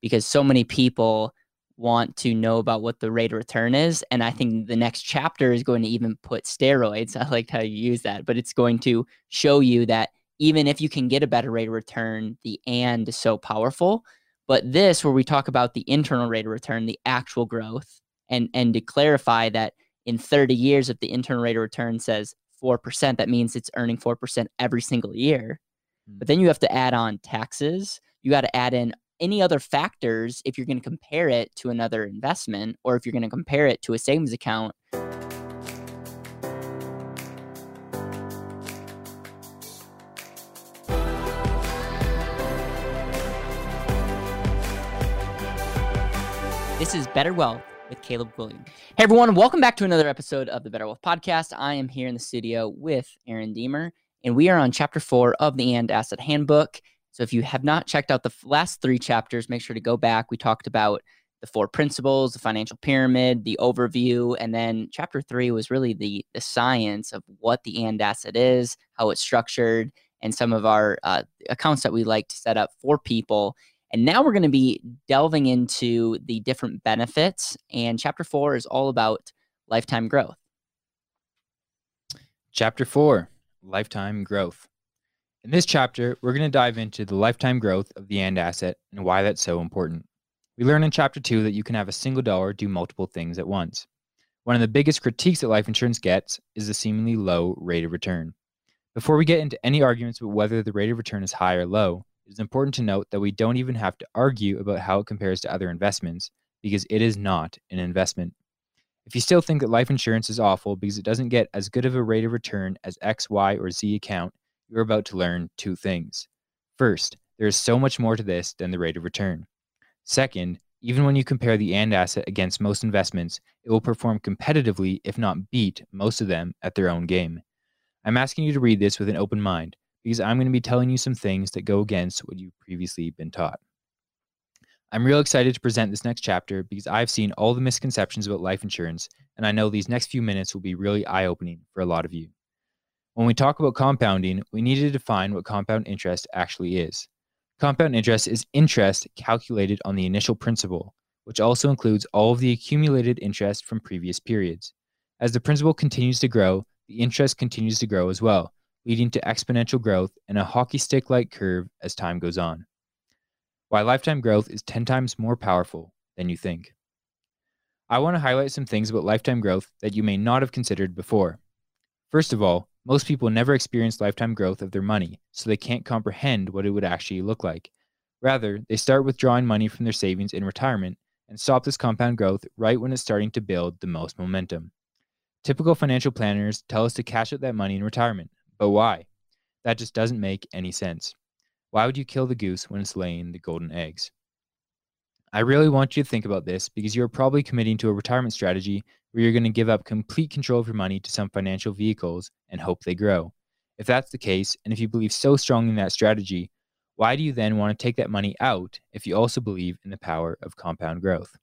because so many people want to know about what the rate of return is. And I think the next chapter is going to even put steroids. I liked how you use that, but it's going to show you that even if you can get a better rate of return, the and is so powerful. But this, where we talk about the internal rate of return, the actual growth, and and to clarify that in 30 years, if the internal rate of return says 4%, that means it's earning 4% every single year. Hmm. But then you have to add on taxes. You got to add in any other factors if you're going to compare it to another investment or if you're going to compare it to a savings account. This is Better Wealth with Caleb Guilliams. Hey everyone, welcome back to another episode of the Better Wealth Podcast. I am here in the studio with Aaron Deemer, and we are on chapter four of the And Asset Handbook. So if you have not checked out the last three chapters, make sure to go back. We talked about the four principles, the financial pyramid, the overview, and then chapter three was really the the science of what the and asset is, how it's structured, and some of our uh, accounts that we like to set up for people. And now we're going to be delving into the different benefits. And chapter four is all about lifetime growth. Chapter four Lifetime Growth. In this chapter, we're going to dive into the lifetime growth of the AND asset and why that's so important. We learn in chapter two that you can have a single dollar do multiple things at once. One of the biggest critiques that life insurance gets is the seemingly low rate of return. Before we get into any arguments about whether the rate of return is high or low, it is important to note that we don't even have to argue about how it compares to other investments because it is not an investment. If you still think that life insurance is awful because it doesn't get as good of a rate of return as X, Y, or Z account, you're about to learn two things. First, there is so much more to this than the rate of return. Second, even when you compare the AND asset against most investments, it will perform competitively, if not beat, most of them at their own game. I'm asking you to read this with an open mind because I'm going to be telling you some things that go against what you've previously been taught. I'm real excited to present this next chapter because I've seen all the misconceptions about life insurance, and I know these next few minutes will be really eye opening for a lot of you. When we talk about compounding, we need to define what compound interest actually is. Compound interest is interest calculated on the initial principal, which also includes all of the accumulated interest from previous periods. As the principal continues to grow, the interest continues to grow as well, leading to exponential growth and a hockey stick like curve as time goes on. Why lifetime growth is 10 times more powerful than you think. I want to highlight some things about lifetime growth that you may not have considered before. First of all, most people never experience lifetime growth of their money, so they can't comprehend what it would actually look like. Rather, they start withdrawing money from their savings in retirement and stop this compound growth right when it's starting to build the most momentum. Typical financial planners tell us to cash out that money in retirement, but why? That just doesn't make any sense. Why would you kill the goose when it's laying the golden eggs? I really want you to think about this because you're probably committing to a retirement strategy where you're going to give up complete control of your money to some financial vehicles and hope they grow. If that's the case, and if you believe so strongly in that strategy, why do you then want to take that money out if you also believe in the power of compound growth?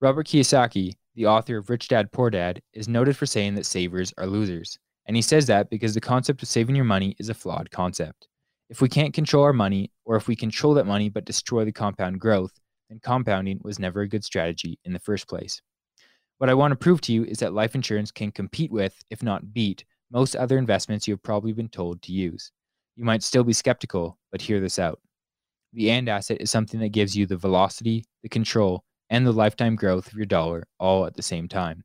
Robert Kiyosaki, the author of Rich Dad Poor Dad, is noted for saying that savers are losers. And he says that because the concept of saving your money is a flawed concept. If we can't control our money, or if we control that money but destroy the compound growth, then compounding was never a good strategy in the first place. What I want to prove to you is that life insurance can compete with, if not beat, most other investments you have probably been told to use. You might still be skeptical, but hear this out. The AND asset is something that gives you the velocity, the control, and the lifetime growth of your dollar all at the same time.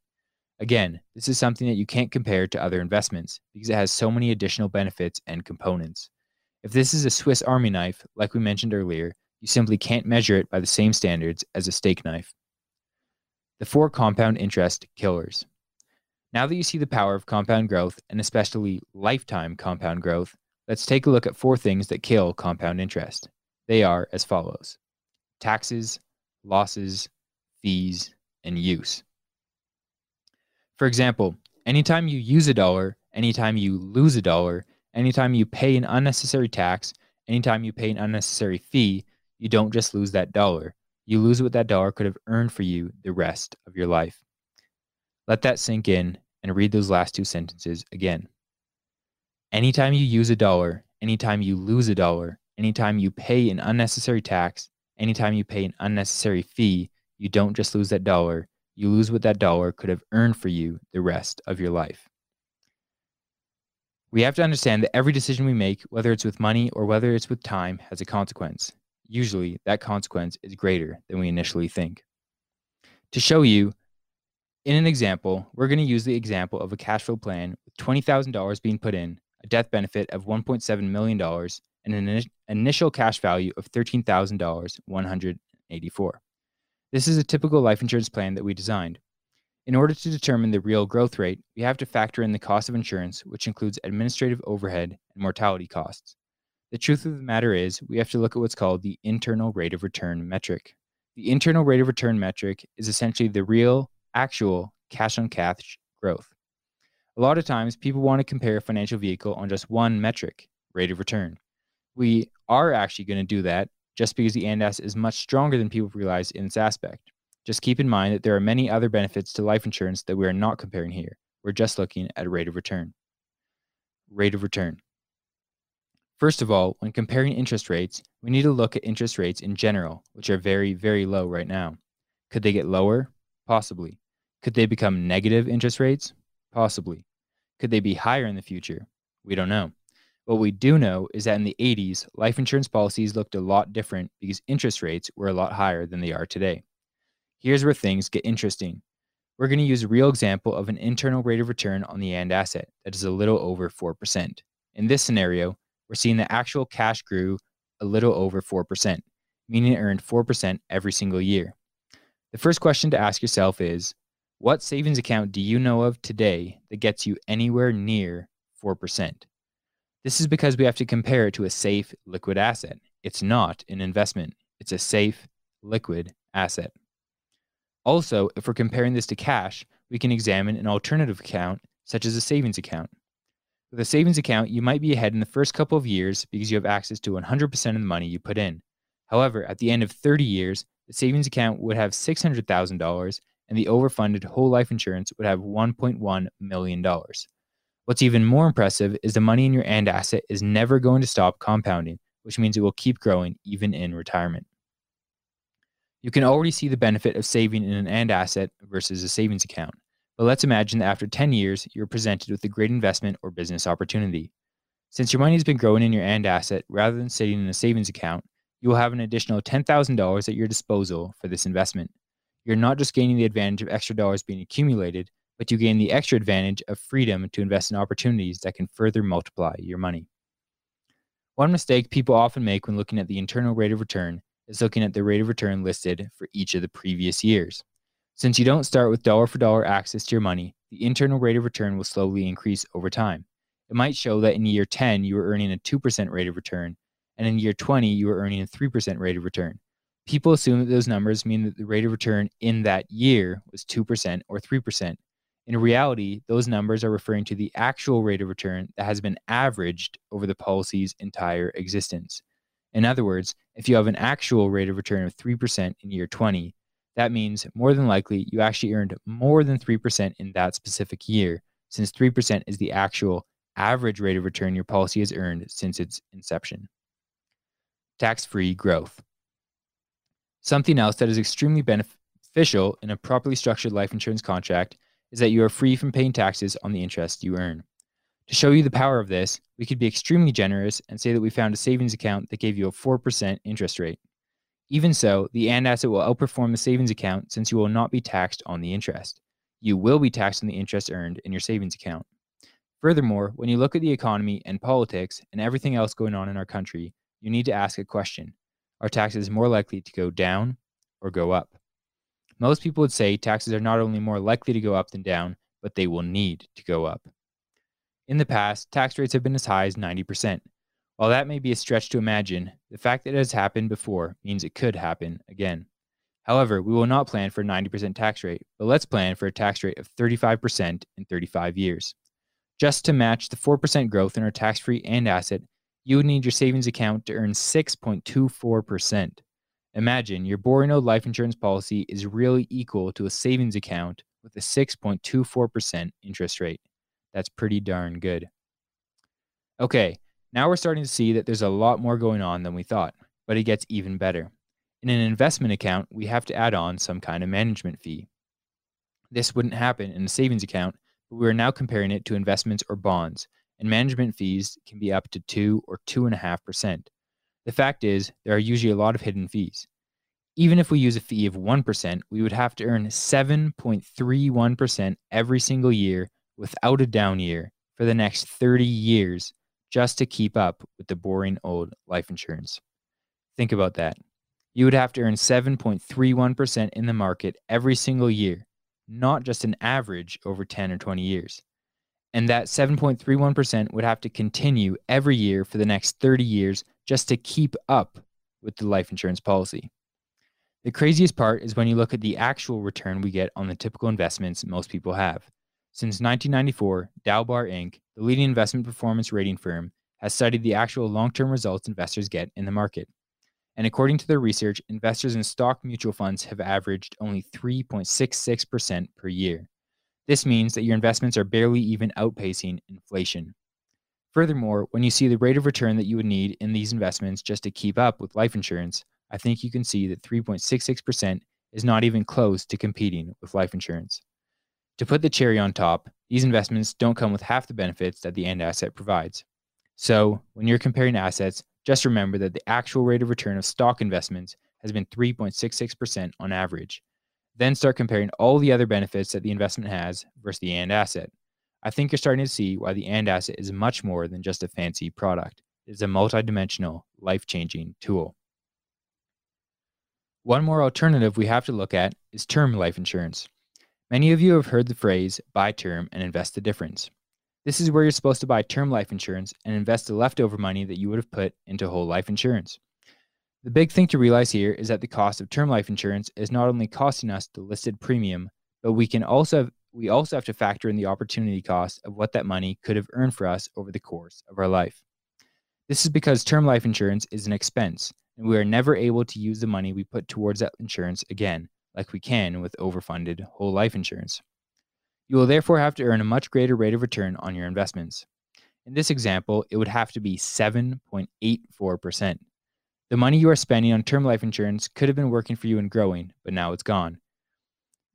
Again, this is something that you can't compare to other investments because it has so many additional benefits and components. If this is a Swiss Army knife, like we mentioned earlier, you simply can't measure it by the same standards as a steak knife. The four compound interest killers. Now that you see the power of compound growth, and especially lifetime compound growth, let's take a look at four things that kill compound interest. They are as follows taxes, losses, fees, and use. For example, anytime you use a dollar, anytime you lose a dollar, anytime you pay an unnecessary tax, anytime you pay an unnecessary fee, you don't just lose that dollar you lose what that dollar could have earned for you the rest of your life. Let that sink in and read those last two sentences again. Anytime you use a dollar, anytime you lose a dollar, anytime you pay an unnecessary tax, anytime you pay an unnecessary fee, you don't just lose that dollar, you lose what that dollar could have earned for you the rest of your life. We have to understand that every decision we make, whether it's with money or whether it's with time, has a consequence. Usually, that consequence is greater than we initially think. To show you, in an example, we're going to use the example of a cash flow plan with $20,000 being put in, a death benefit of $1.7 million, and an initial cash value of 13,184. This is a typical life insurance plan that we designed. In order to determine the real growth rate, we have to factor in the cost of insurance, which includes administrative overhead and mortality costs. The truth of the matter is, we have to look at what's called the internal rate of return metric. The internal rate of return metric is essentially the real, actual cash on cash growth. A lot of times, people want to compare a financial vehicle on just one metric, rate of return. We are actually going to do that just because the AND asset is much stronger than people realize in its aspect. Just keep in mind that there are many other benefits to life insurance that we are not comparing here. We're just looking at rate of return. Rate of return. First of all, when comparing interest rates, we need to look at interest rates in general, which are very, very low right now. Could they get lower? Possibly. Could they become negative interest rates? Possibly. Could they be higher in the future? We don't know. What we do know is that in the 80s, life insurance policies looked a lot different because interest rates were a lot higher than they are today. Here's where things get interesting. We're going to use a real example of an internal rate of return on the AND asset that is a little over 4%. In this scenario, we're seeing the actual cash grew a little over 4%, meaning it earned 4% every single year. The first question to ask yourself is what savings account do you know of today that gets you anywhere near 4%? This is because we have to compare it to a safe, liquid asset. It's not an investment, it's a safe, liquid asset. Also, if we're comparing this to cash, we can examine an alternative account, such as a savings account. With a savings account, you might be ahead in the first couple of years because you have access to 100% of the money you put in. However, at the end of 30 years, the savings account would have $600,000 and the overfunded whole life insurance would have $1.1 million. What's even more impressive is the money in your AND asset is never going to stop compounding, which means it will keep growing even in retirement. You can already see the benefit of saving in an AND asset versus a savings account. But let's imagine that after 10 years, you're presented with a great investment or business opportunity. Since your money has been growing in your AND asset rather than sitting in a savings account, you will have an additional $10,000 at your disposal for this investment. You're not just gaining the advantage of extra dollars being accumulated, but you gain the extra advantage of freedom to invest in opportunities that can further multiply your money. One mistake people often make when looking at the internal rate of return is looking at the rate of return listed for each of the previous years. Since you don't start with dollar for dollar access to your money, the internal rate of return will slowly increase over time. It might show that in year 10, you were earning a 2% rate of return, and in year 20, you were earning a 3% rate of return. People assume that those numbers mean that the rate of return in that year was 2% or 3%. In reality, those numbers are referring to the actual rate of return that has been averaged over the policy's entire existence. In other words, if you have an actual rate of return of 3% in year 20, that means more than likely you actually earned more than 3% in that specific year, since 3% is the actual average rate of return your policy has earned since its inception. Tax free growth. Something else that is extremely beneficial in a properly structured life insurance contract is that you are free from paying taxes on the interest you earn. To show you the power of this, we could be extremely generous and say that we found a savings account that gave you a 4% interest rate. Even so, the AND asset will outperform the savings account since you will not be taxed on the interest. You will be taxed on the interest earned in your savings account. Furthermore, when you look at the economy and politics and everything else going on in our country, you need to ask a question Are taxes more likely to go down or go up? Most people would say taxes are not only more likely to go up than down, but they will need to go up. In the past, tax rates have been as high as 90%. While that may be a stretch to imagine, the fact that it has happened before means it could happen again. However, we will not plan for a 90% tax rate, but let's plan for a tax rate of 35% in 35 years. Just to match the 4% growth in our tax free AND asset, you would need your savings account to earn 6.24%. Imagine your boring old life insurance policy is really equal to a savings account with a 6.24% interest rate. That's pretty darn good. Okay, now we're starting to see that there's a lot more going on than we thought, but it gets even better. In an investment account, we have to add on some kind of management fee. This wouldn't happen in a savings account, but we are now comparing it to investments or bonds, and management fees can be up to 2 or 2.5%. The fact is, there are usually a lot of hidden fees. Even if we use a fee of 1%, we would have to earn 7.31% every single year without a down year for the next 30 years just to keep up with the boring old life insurance. Think about that. You would have to earn 7.31% in the market every single year, not just an average over 10 or 20 years. And that 7.31% would have to continue every year for the next 30 years just to keep up with the life insurance policy. The craziest part is when you look at the actual return we get on the typical investments most people have. Since 1994, Dalbar Inc., the leading investment performance rating firm, has studied the actual long term results investors get in the market. And according to their research, investors in stock mutual funds have averaged only 3.66% per year. This means that your investments are barely even outpacing inflation. Furthermore, when you see the rate of return that you would need in these investments just to keep up with life insurance, I think you can see that 3.66% is not even close to competing with life insurance. To put the cherry on top, these investments don't come with half the benefits that the AND asset provides. So, when you're comparing assets, just remember that the actual rate of return of stock investments has been 3.66% on average. Then start comparing all the other benefits that the investment has versus the AND asset. I think you're starting to see why the AND asset is much more than just a fancy product. It is a multidimensional, life changing tool. One more alternative we have to look at is term life insurance. Many of you have heard the phrase buy term and invest the difference. This is where you're supposed to buy term life insurance and invest the leftover money that you would have put into whole life insurance. The big thing to realize here is that the cost of term life insurance is not only costing us the listed premium, but we can also we also have to factor in the opportunity cost of what that money could have earned for us over the course of our life. This is because term life insurance is an expense, and we are never able to use the money we put towards that insurance again like we can with overfunded whole life insurance. You will therefore have to earn a much greater rate of return on your investments. In this example, it would have to be 7.84%. The money you are spending on term life insurance could have been working for you and growing, but now it's gone.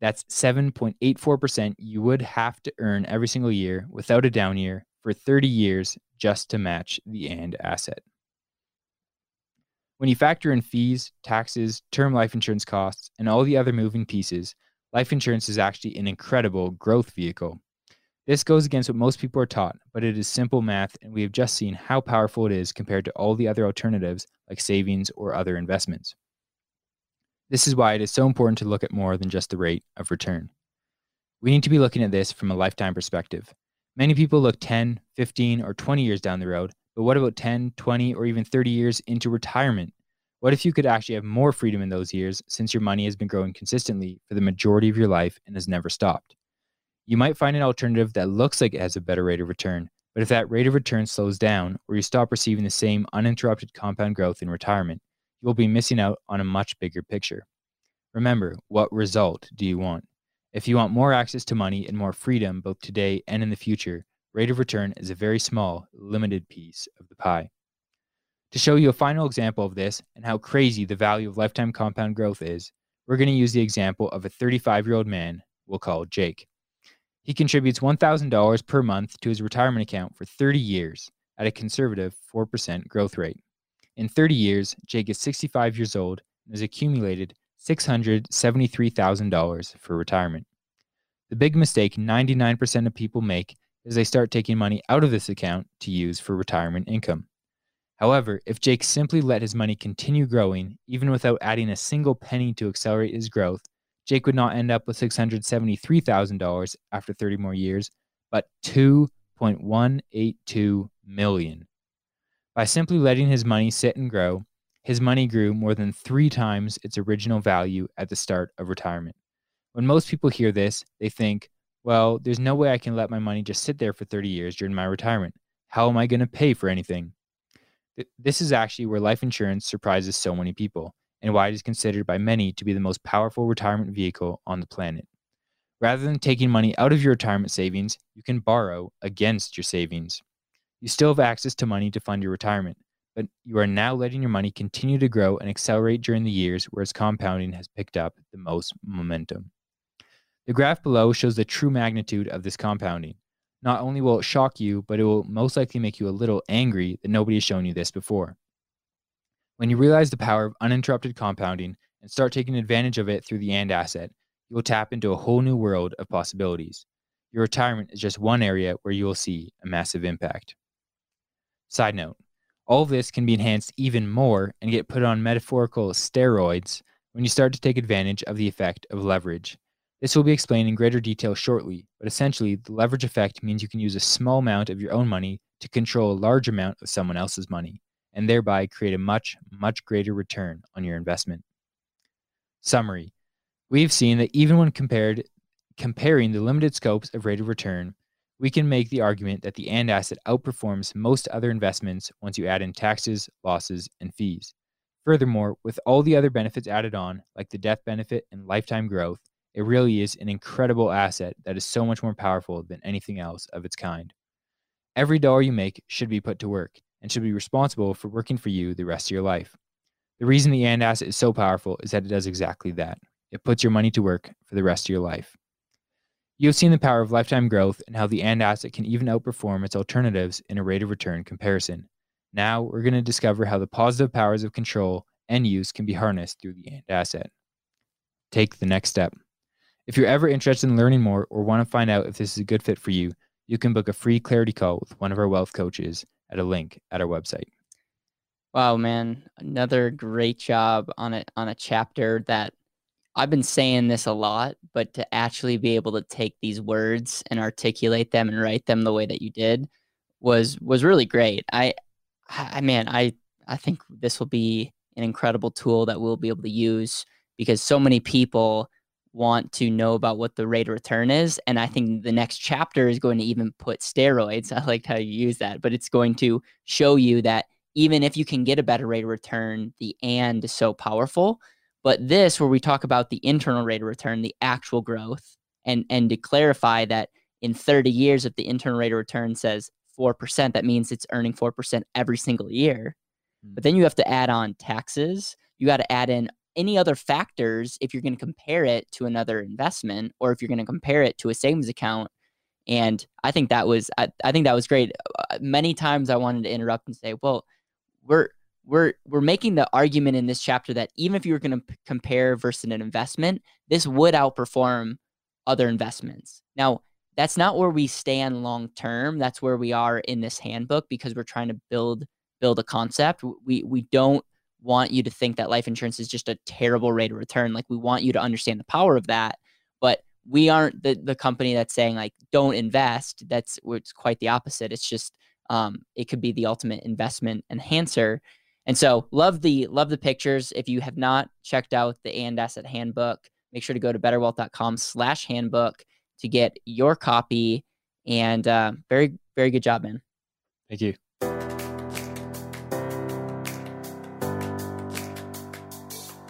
That's 7.84% you would have to earn every single year without a down year for 30 years just to match the AND asset. When you factor in fees, taxes, term life insurance costs, and all the other moving pieces, life insurance is actually an incredible growth vehicle. This goes against what most people are taught, but it is simple math, and we have just seen how powerful it is compared to all the other alternatives like savings or other investments. This is why it is so important to look at more than just the rate of return. We need to be looking at this from a lifetime perspective. Many people look 10, 15, or 20 years down the road but what about 10, 20, or even 30 years into retirement? What if you could actually have more freedom in those years since your money has been growing consistently for the majority of your life and has never stopped? You might find an alternative that looks like it has a better rate of return, but if that rate of return slows down or you stop receiving the same uninterrupted compound growth in retirement, you will be missing out on a much bigger picture. Remember, what result do you want? If you want more access to money and more freedom both today and in the future, rate of return is a very small, limited piece of the pie. To show you a final example of this and how crazy the value of lifetime compound growth is, we're going to use the example of a 35 year old man we'll call Jake. He contributes $1,000 per month to his retirement account for 30 years at a conservative 4% growth rate. In 30 years, Jake is 65 years old and has accumulated $673,000 for retirement. The big mistake 99% of people make is they start taking money out of this account to use for retirement income. However, if Jake simply let his money continue growing, even without adding a single penny to accelerate his growth, Jake would not end up with $673,000 after 30 more years, but 2.182 million. By simply letting his money sit and grow, his money grew more than 3 times its original value at the start of retirement. When most people hear this, they think, well, there's no way I can let my money just sit there for 30 years during my retirement. How am I going to pay for anything? This is actually where life insurance surprises so many people and why it is considered by many to be the most powerful retirement vehicle on the planet. Rather than taking money out of your retirement savings, you can borrow against your savings. You still have access to money to fund your retirement, but you are now letting your money continue to grow and accelerate during the years where its compounding has picked up the most momentum. The graph below shows the true magnitude of this compounding. Not only will it shock you, but it will most likely make you a little angry that nobody has shown you this before. When you realize the power of uninterrupted compounding and start taking advantage of it through the AND asset, you will tap into a whole new world of possibilities. Your retirement is just one area where you will see a massive impact. Side note all of this can be enhanced even more and get put on metaphorical steroids when you start to take advantage of the effect of leverage. This will be explained in greater detail shortly, but essentially, the leverage effect means you can use a small amount of your own money to control a large amount of someone else's money, and thereby create a much, much greater return on your investment. Summary We've seen that even when compared comparing the limited scopes of rate of return, we can make the argument that the AND asset outperforms most other investments once you add in taxes, losses, and fees. Furthermore, with all the other benefits added on, like the death benefit and lifetime growth, it really is an incredible asset that is so much more powerful than anything else of its kind. Every dollar you make should be put to work and should be responsible for working for you the rest of your life. The reason the AND asset is so powerful is that it does exactly that. It puts your money to work for the rest of your life. You have seen the power of lifetime growth and how the AND asset can even outperform its alternatives in a rate of return comparison. Now, we're going to discover how the positive powers of control and use can be harnessed through the AND asset. Take the next step. If you're ever interested in learning more or want to find out if this is a good fit for you, you can book a free clarity call with one of our wealth coaches at a link at our website. Wow, man, another great job on it on a chapter that I've been saying this a lot, but to actually be able to take these words and articulate them and write them the way that you did was was really great. I I man, I I think this will be an incredible tool that we'll be able to use because so many people want to know about what the rate of return is and I think the next chapter is going to even put steroids. I liked how you use that, but it's going to show you that even if you can get a better rate of return, the and is so powerful but this, where we talk about the internal rate of return, the actual growth, and and to clarify that in 30 years, if the internal rate of return says 4%, that means it's earning 4% every single year. But mm-hmm. then you have to add on taxes. You got to add in any other factors if you're going to compare it to another investment or if you're going to compare it to a savings account. And I think that was I, I think that was great. Uh, many times I wanted to interrupt and say, well, we're we're we're making the argument in this chapter that even if you were going to p- compare versus an investment, this would outperform other investments. Now, that's not where we stand long term. That's where we are in this handbook because we're trying to build build a concept. We we don't want you to think that life insurance is just a terrible rate of return. Like we want you to understand the power of that, but we aren't the the company that's saying like don't invest. That's it's quite the opposite. It's just um, it could be the ultimate investment enhancer and so love the love the pictures. If you have not checked out the and asset handbook, make sure to go to betterwealth.com slash handbook to get your copy. And uh, very, very good job, man. Thank you.